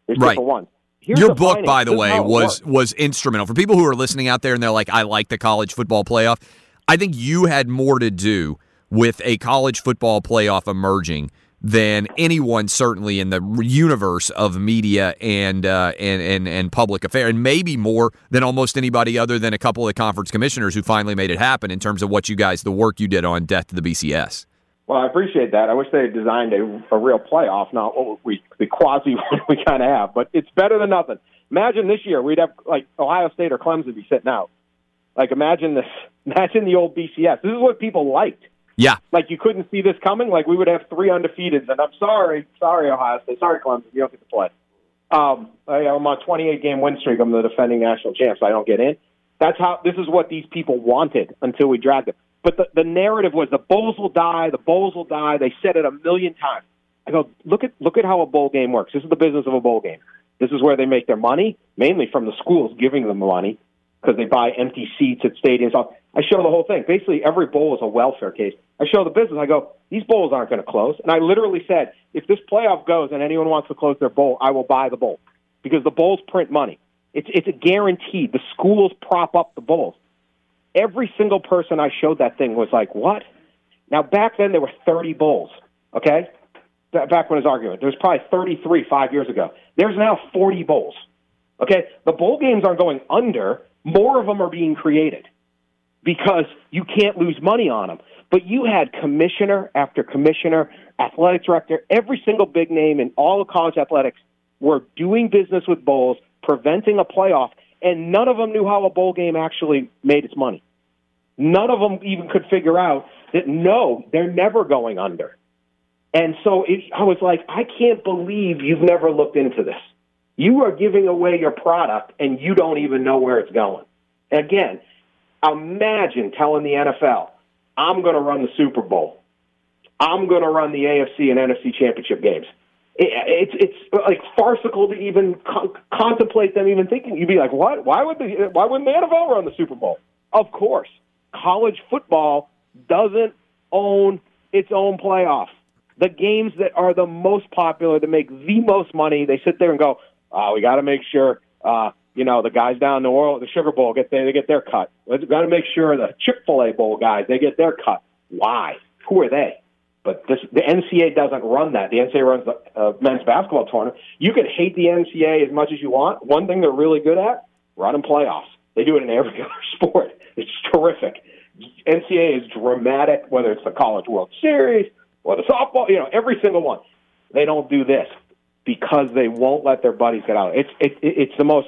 There's right. different ones. Here's Your book, finance. by the This way, was works. was instrumental for people who are listening out there and they're like, "I like the college football playoff." I think you had more to do with a college football playoff emerging than anyone, certainly in the universe of media and uh, and and and public affair, and maybe more than almost anybody other than a couple of the conference commissioners who finally made it happen in terms of what you guys, the work you did on Death to the BCS. Well, I appreciate that. I wish they had designed a, a real playoff, not what we the quasi one we kind of have. But it's better than nothing. Imagine this year we'd have like Ohio State or Clemson be sitting out. Like imagine this. Imagine the old BCS. This is what people liked. Yeah, Like you couldn't see this coming. Like we would have three undefeateds, and I'm sorry, sorry Ohio State, sorry Clemson, you don't get to play. Um, I, I'm on a 28 game win streak. I'm the defending national champ, so I don't get in. That's how. This is what these people wanted until we dragged them. But the, the narrative was the Bulls will die, the Bulls will die. They said it a million times. I go look at look at how a bowl game works. This is the business of a bowl game. This is where they make their money, mainly from the schools giving them the money because they buy empty seats at stadiums. I show the whole thing. Basically, every bowl is a welfare case. I show the business. I go, these bowls aren't going to close. And I literally said, if this playoff goes and anyone wants to close their bowl, I will buy the bowl because the bowls print money. It's it's a guaranteed. The schools prop up the bowls. Every single person I showed that thing was like, what? Now back then there were 30 bowls. Okay, back when was arguing, there was probably 33 five years ago. There's now 40 bowls. Okay, the bowl games aren't going under. More of them are being created because you can't lose money on them. But you had commissioner after commissioner, athletic director, every single big name in all of college athletics were doing business with bowls, preventing a playoff, and none of them knew how a bowl game actually made its money. None of them even could figure out that no, they're never going under. And so it, I was like, I can't believe you've never looked into this. You are giving away your product and you don't even know where it's going. Again, imagine telling the NFL, I'm going to run the Super Bowl. I'm going to run the AFC and NFC championship games. It, it's it's like farcical to even con- contemplate them even thinking. You'd be like, what? Why would the why wouldn't the NFL run the Super Bowl? Of course, college football doesn't own its own playoff. the games that are the most popular, that make the most money, they sit there and go, oh, we got to make sure, uh, you know, the guys down in New Orleans, the Sugar Bowl, get they, they get their cut. We've got to make sure the Chick Fil A Bowl guys they get their cut. Why? Who are they? But this, the NCAA doesn't run that. The NCAA runs the uh, men's basketball tournament. You can hate the NCAA as much as you want. One thing they're really good at: running playoffs. They do it in every other sport. It's terrific. NCAA is dramatic, whether it's the College World Series or the softball. You know, every single one. They don't do this because they won't let their buddies get out. It's it, it's the most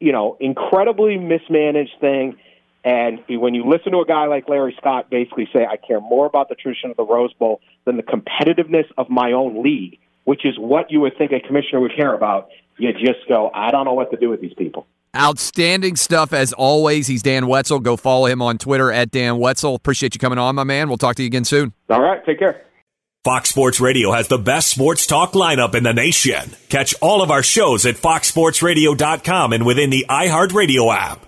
you know incredibly mismanaged thing. And when you listen to a guy like Larry Scott basically say, I care more about the tradition of the Rose Bowl than the competitiveness of my own league, which is what you would think a commissioner would care about, you just go, I don't know what to do with these people. Outstanding stuff as always. He's Dan Wetzel. Go follow him on Twitter at Dan Wetzel. Appreciate you coming on, my man. We'll talk to you again soon. All right. Take care. Fox Sports Radio has the best sports talk lineup in the nation. Catch all of our shows at foxsportsradio.com and within the iHeartRadio app.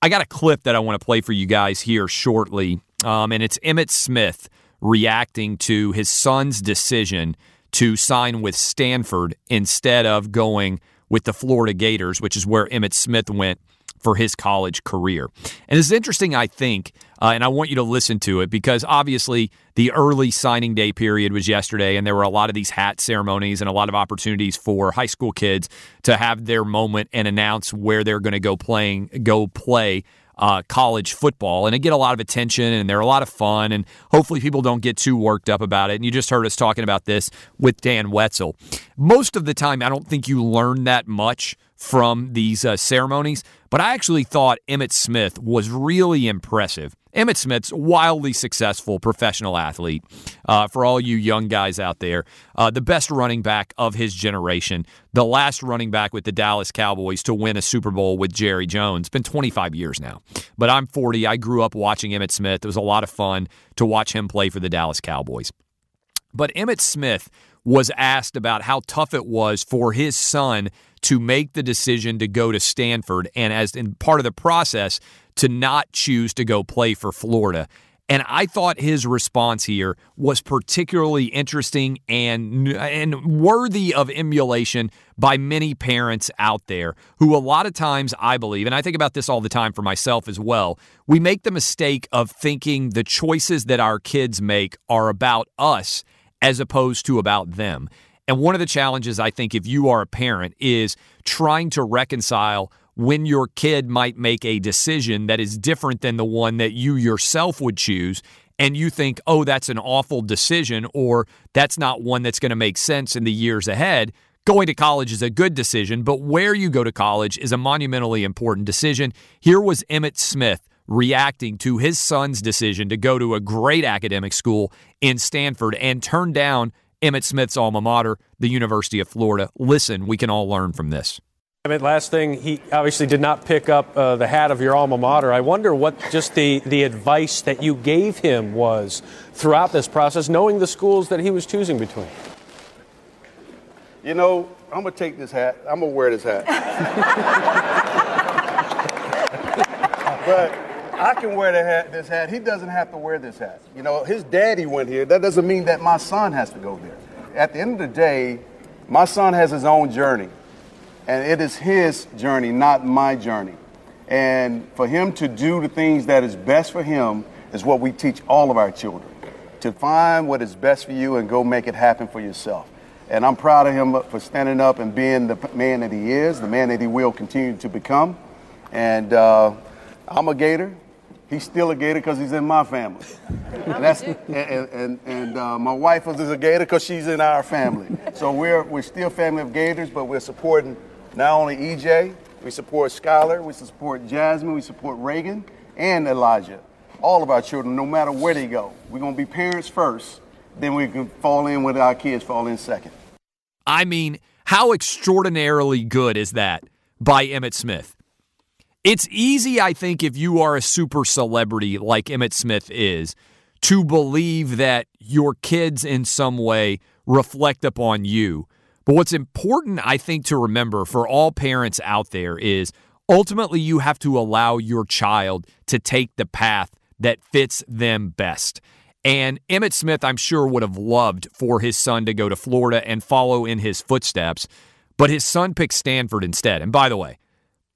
I got a clip that I want to play for you guys here shortly, um, and it's Emmitt Smith reacting to his son's decision to sign with Stanford instead of going with the Florida Gators, which is where Emmitt Smith went for his college career. And it's interesting, I think, uh, and I want you to listen to it because obviously the early signing day period was yesterday, and there were a lot of these hat ceremonies and a lot of opportunities for high school kids to have their moment and announce where they're going to go playing, go play uh, college football, and it get a lot of attention, and they're a lot of fun, and hopefully people don't get too worked up about it. And you just heard us talking about this with Dan Wetzel. Most of the time, I don't think you learn that much from these uh, ceremonies, but I actually thought Emmitt Smith was really impressive. Emmitt Smith's wildly successful professional athlete. Uh, for all you young guys out there, uh, the best running back of his generation, the last running back with the Dallas Cowboys to win a Super Bowl with Jerry Jones. It's been 25 years now, but I'm 40. I grew up watching Emmitt Smith. It was a lot of fun to watch him play for the Dallas Cowboys. But Emmitt Smith was asked about how tough it was for his son to make the decision to go to Stanford and as in part of the process to not choose to go play for Florida. And I thought his response here was particularly interesting and and worthy of emulation by many parents out there who a lot of times I believe and I think about this all the time for myself as well. We make the mistake of thinking the choices that our kids make are about us as opposed to about them. And one of the challenges I think if you are a parent is trying to reconcile when your kid might make a decision that is different than the one that you yourself would choose and you think, "Oh, that's an awful decision," or "That's not one that's going to make sense in the years ahead." Going to college is a good decision, but where you go to college is a monumentally important decision. Here was Emmitt Smith reacting to his son's decision to go to a great academic school in Stanford and turn down Emmitt Smith's alma mater, the University of Florida. Listen, we can all learn from this. I mean, last thing, he obviously did not pick up uh, the hat of your alma mater. I wonder what just the, the advice that you gave him was throughout this process, knowing the schools that he was choosing between. You know, I'm gonna take this hat. I'm gonna wear this hat. but I can wear hat, this hat. He doesn't have to wear this hat. You know, his daddy went here. That doesn't mean that my son has to go there. At the end of the day, my son has his own journey. And it is his journey, not my journey. And for him to do the things that is best for him is what we teach all of our children. To find what is best for you and go make it happen for yourself. And I'm proud of him for standing up and being the man that he is, the man that he will continue to become. And uh, I'm a Gator. He's still a Gator because he's in my family. And, that's, and, and, and uh, my wife is a Gator because she's in our family. So we're, we're still family of Gators, but we're supporting not only EJ, we support Skylar, we support Jasmine, we support Reagan, and Elijah. All of our children, no matter where they go. We're going to be parents first, then we can fall in with our kids, fall in second. I mean, how extraordinarily good is that by Emmitt Smith? It's easy, I think, if you are a super celebrity like Emmitt Smith is, to believe that your kids in some way reflect upon you. But what's important, I think, to remember for all parents out there is ultimately you have to allow your child to take the path that fits them best. And Emmitt Smith, I'm sure, would have loved for his son to go to Florida and follow in his footsteps, but his son picked Stanford instead. And by the way,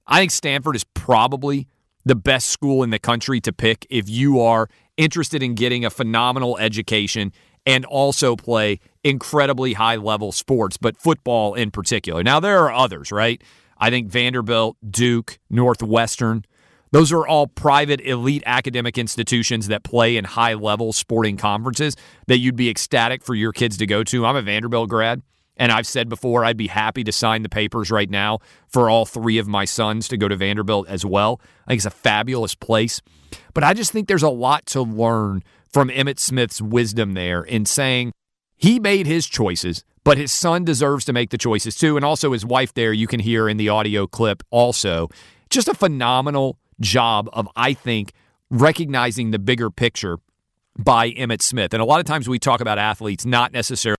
I think Stanford is probably the best school in the country to pick if you are interested in getting a phenomenal education and also play incredibly high level sports, but football in particular. Now, there are others, right? I think Vanderbilt, Duke, Northwestern, those are all private elite academic institutions that play in high level sporting conferences that you'd be ecstatic for your kids to go to. I'm a Vanderbilt grad. And I've said before, I'd be happy to sign the papers right now for all three of my sons to go to Vanderbilt as well. I think it's a fabulous place. But I just think there's a lot to learn from Emmitt Smith's wisdom there in saying he made his choices, but his son deserves to make the choices too. And also his wife there, you can hear in the audio clip also. Just a phenomenal job of, I think, recognizing the bigger picture by Emmitt Smith. And a lot of times we talk about athletes not necessarily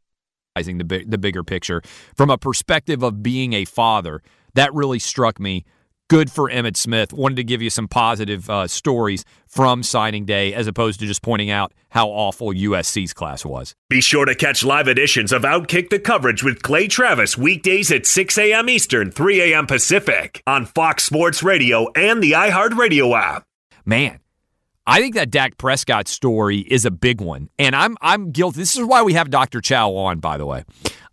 the big, the bigger picture from a perspective of being a father. That really struck me. Good for Emmitt Smith. Wanted to give you some positive uh, stories from signing day as opposed to just pointing out how awful USC's class was. Be sure to catch live editions of Outkick the coverage with Clay Travis weekdays at 6 a.m. Eastern, 3 a.m. Pacific on Fox Sports Radio and the iHeartRadio app. Man, I think that Dak Prescott story is a big one, and I'm I'm guilty. This is why we have Dr. Chao on, by the way.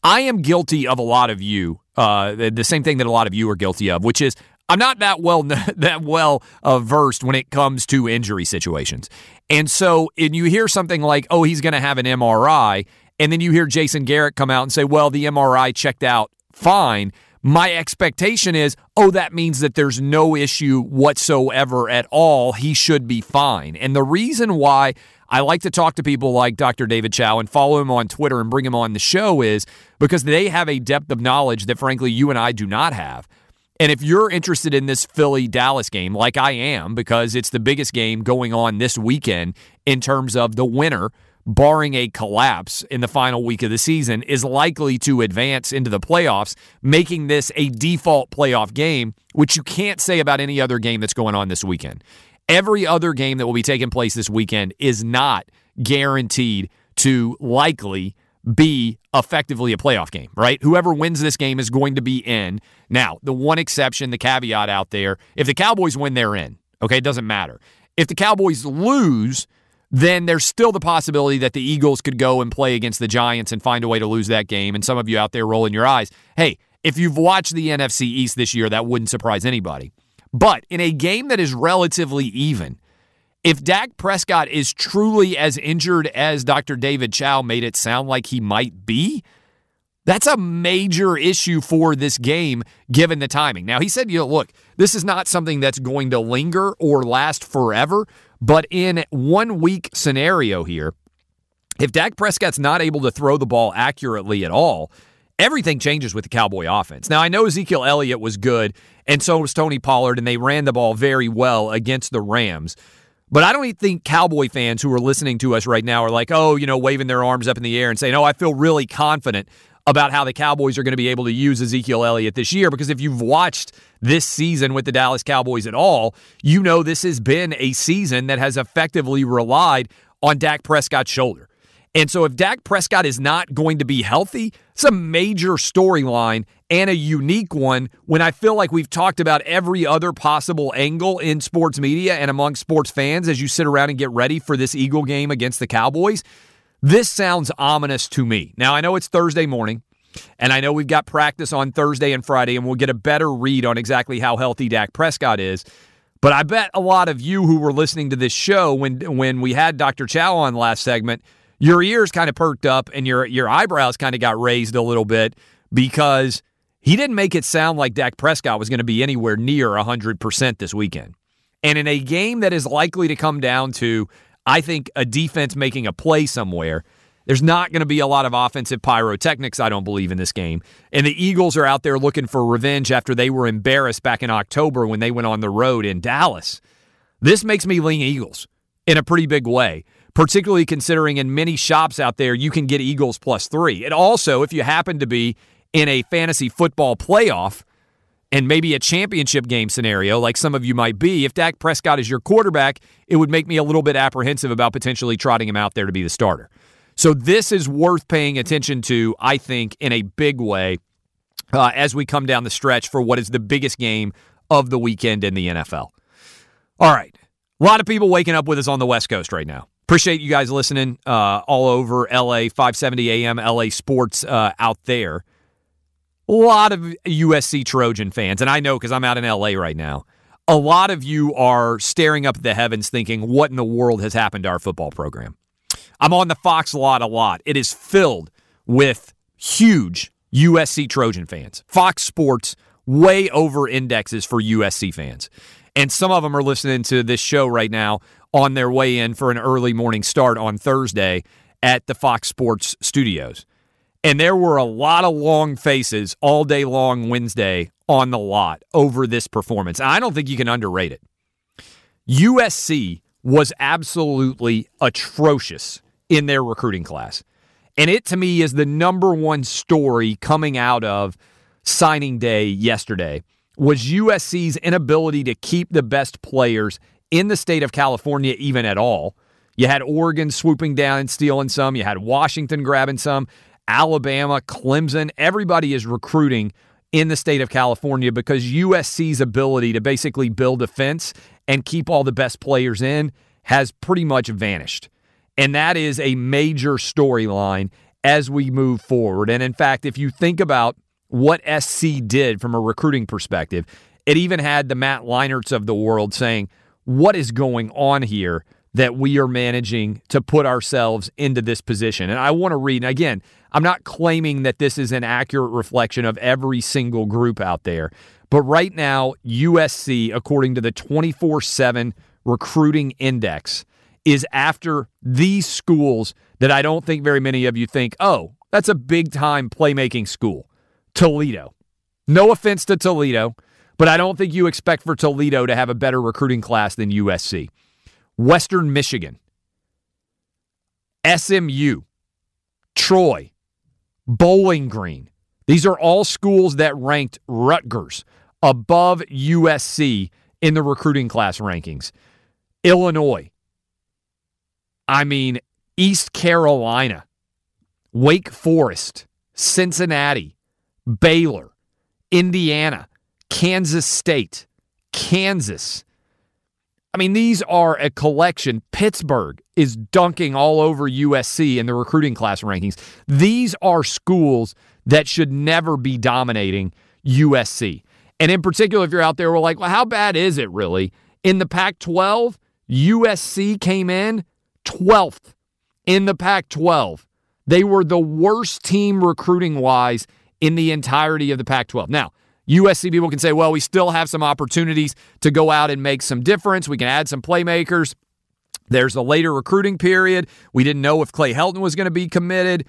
I am guilty of a lot of you, uh, the same thing that a lot of you are guilty of, which is I'm not that well that well uh, versed when it comes to injury situations, and so and you hear something like, "Oh, he's going to have an MRI," and then you hear Jason Garrett come out and say, "Well, the MRI checked out fine." My expectation is, oh, that means that there's no issue whatsoever at all. He should be fine. And the reason why I like to talk to people like Dr. David Chao and follow him on Twitter and bring him on the show is because they have a depth of knowledge that, frankly, you and I do not have. And if you're interested in this Philly Dallas game, like I am, because it's the biggest game going on this weekend in terms of the winner barring a collapse in the final week of the season, is likely to advance into the playoffs, making this a default playoff game, which you can't say about any other game that's going on this weekend. Every other game that will be taking place this weekend is not guaranteed to likely be effectively a playoff game, right? Whoever wins this game is going to be in. Now, the one exception, the caveat out there, if the Cowboys win, they're in. Okay, it doesn't matter. If the Cowboys lose, then there's still the possibility that the Eagles could go and play against the Giants and find a way to lose that game. And some of you out there rolling your eyes, hey, if you've watched the NFC East this year, that wouldn't surprise anybody. But in a game that is relatively even, if Dak Prescott is truly as injured as Dr. David Chao made it sound like he might be, that's a major issue for this game given the timing. Now, he said, you know, look, this is not something that's going to linger or last forever, but in one week scenario here, if Dak Prescott's not able to throw the ball accurately at all, everything changes with the Cowboy offense. Now, I know Ezekiel Elliott was good, and so was Tony Pollard, and they ran the ball very well against the Rams. But I don't think Cowboy fans who are listening to us right now are like, oh, you know, waving their arms up in the air and saying, oh, I feel really confident about how the Cowboys are going to be able to use Ezekiel Elliott this year. Because if you've watched this season with the Dallas Cowboys at all, you know this has been a season that has effectively relied on Dak Prescott's shoulder. And so if Dak Prescott is not going to be healthy, it's a major storyline and a unique one when I feel like we've talked about every other possible angle in sports media and among sports fans as you sit around and get ready for this Eagle game against the Cowboys. This sounds ominous to me. Now, I know it's Thursday morning, and I know we've got practice on Thursday and Friday, and we'll get a better read on exactly how healthy Dak Prescott is. But I bet a lot of you who were listening to this show when when we had Dr. Chao on last segment, your ears kind of perked up and your your eyebrows kind of got raised a little bit because he didn't make it sound like Dak Prescott was going to be anywhere near 100% this weekend. And in a game that is likely to come down to I think a defense making a play somewhere. There's not going to be a lot of offensive pyrotechnics, I don't believe, in this game. And the Eagles are out there looking for revenge after they were embarrassed back in October when they went on the road in Dallas. This makes me lean Eagles in a pretty big way, particularly considering in many shops out there you can get Eagles plus three. And also, if you happen to be in a fantasy football playoff, and maybe a championship game scenario, like some of you might be, if Dak Prescott is your quarterback, it would make me a little bit apprehensive about potentially trotting him out there to be the starter. So this is worth paying attention to, I think, in a big way uh, as we come down the stretch for what is the biggest game of the weekend in the NFL. All right. A lot of people waking up with us on the West Coast right now. Appreciate you guys listening uh, all over LA, 570 AM, LA Sports uh, out there a lot of USC Trojan fans, and I know because I'm out in LA right now, a lot of you are staring up at the heavens thinking, what in the world has happened to our football program? I'm on the Fox lot a lot. It is filled with huge USC Trojan fans. Fox Sports way over indexes for USC fans. And some of them are listening to this show right now on their way in for an early morning start on Thursday at the Fox Sports studios. And there were a lot of long faces all day long Wednesday on the lot over this performance. I don't think you can underrate it. USC was absolutely atrocious in their recruiting class. And it to me is the number one story coming out of signing day yesterday was USC's inability to keep the best players in the state of California even at all. You had Oregon swooping down and stealing some, you had Washington grabbing some, Alabama, Clemson, everybody is recruiting in the state of California because USC's ability to basically build a fence and keep all the best players in has pretty much vanished. And that is a major storyline as we move forward. And in fact, if you think about what SC did from a recruiting perspective, it even had the Matt Leinarts of the world saying, What is going on here that we are managing to put ourselves into this position? And I want to read, and again, I'm not claiming that this is an accurate reflection of every single group out there, but right now, USC, according to the 24 7 recruiting index, is after these schools that I don't think very many of you think, oh, that's a big time playmaking school. Toledo. No offense to Toledo, but I don't think you expect for Toledo to have a better recruiting class than USC. Western Michigan, SMU, Troy, Bowling Green. These are all schools that ranked Rutgers above USC in the recruiting class rankings. Illinois, I mean, East Carolina, Wake Forest, Cincinnati, Baylor, Indiana, Kansas State, Kansas. I mean, these are a collection. Pittsburgh is dunking all over USC in the recruiting class rankings. These are schools that should never be dominating USC. And in particular, if you're out there, we're like, well, how bad is it really? In the Pac 12, USC came in 12th in the Pac 12. They were the worst team recruiting wise in the entirety of the Pac 12. Now, USC people can say, well, we still have some opportunities to go out and make some difference. We can add some playmakers. There's a later recruiting period. We didn't know if Clay Helton was going to be committed.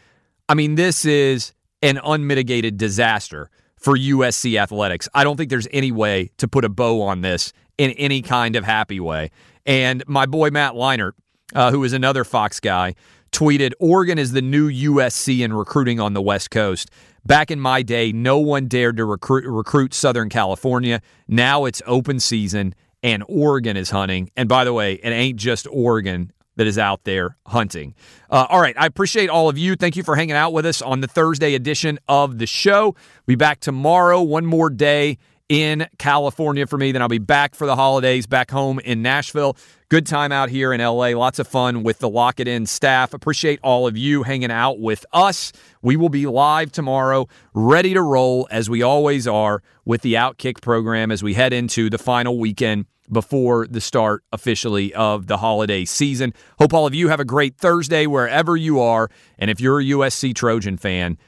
I mean, this is an unmitigated disaster for USC athletics. I don't think there's any way to put a bow on this in any kind of happy way. And my boy Matt Leinart, uh, who is another Fox guy, tweeted Oregon is the new USC in recruiting on the West Coast. Back in my day, no one dared to recruit, recruit Southern California. Now it's open season and Oregon is hunting. And by the way, it ain't just Oregon that is out there hunting. Uh, all right. I appreciate all of you. Thank you for hanging out with us on the Thursday edition of the show. Be back tomorrow, one more day in California for me. Then I'll be back for the holidays back home in Nashville. Good time out here in LA. Lots of fun with the Lock It In staff. Appreciate all of you hanging out with us. We will be live tomorrow, ready to roll as we always are with the Outkick program as we head into the final weekend before the start officially of the holiday season. Hope all of you have a great Thursday wherever you are. And if you're a USC Trojan fan,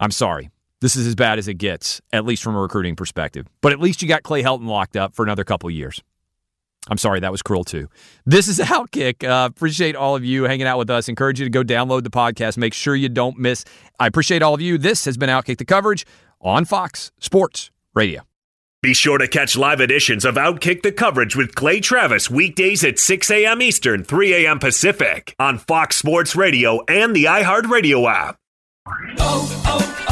I'm sorry. This is as bad as it gets, at least from a recruiting perspective. But at least you got Clay Helton locked up for another couple years. I'm sorry, that was cruel too. This is Outkick. Uh, appreciate all of you hanging out with us. Encourage you to go download the podcast. Make sure you don't miss. I appreciate all of you. This has been Outkick the coverage on Fox Sports Radio. Be sure to catch live editions of Outkick the coverage with Clay Travis weekdays at 6 a.m. Eastern, 3 a.m. Pacific on Fox Sports Radio and the iHeartRadio app. Oh, oh, oh, O'Reilly.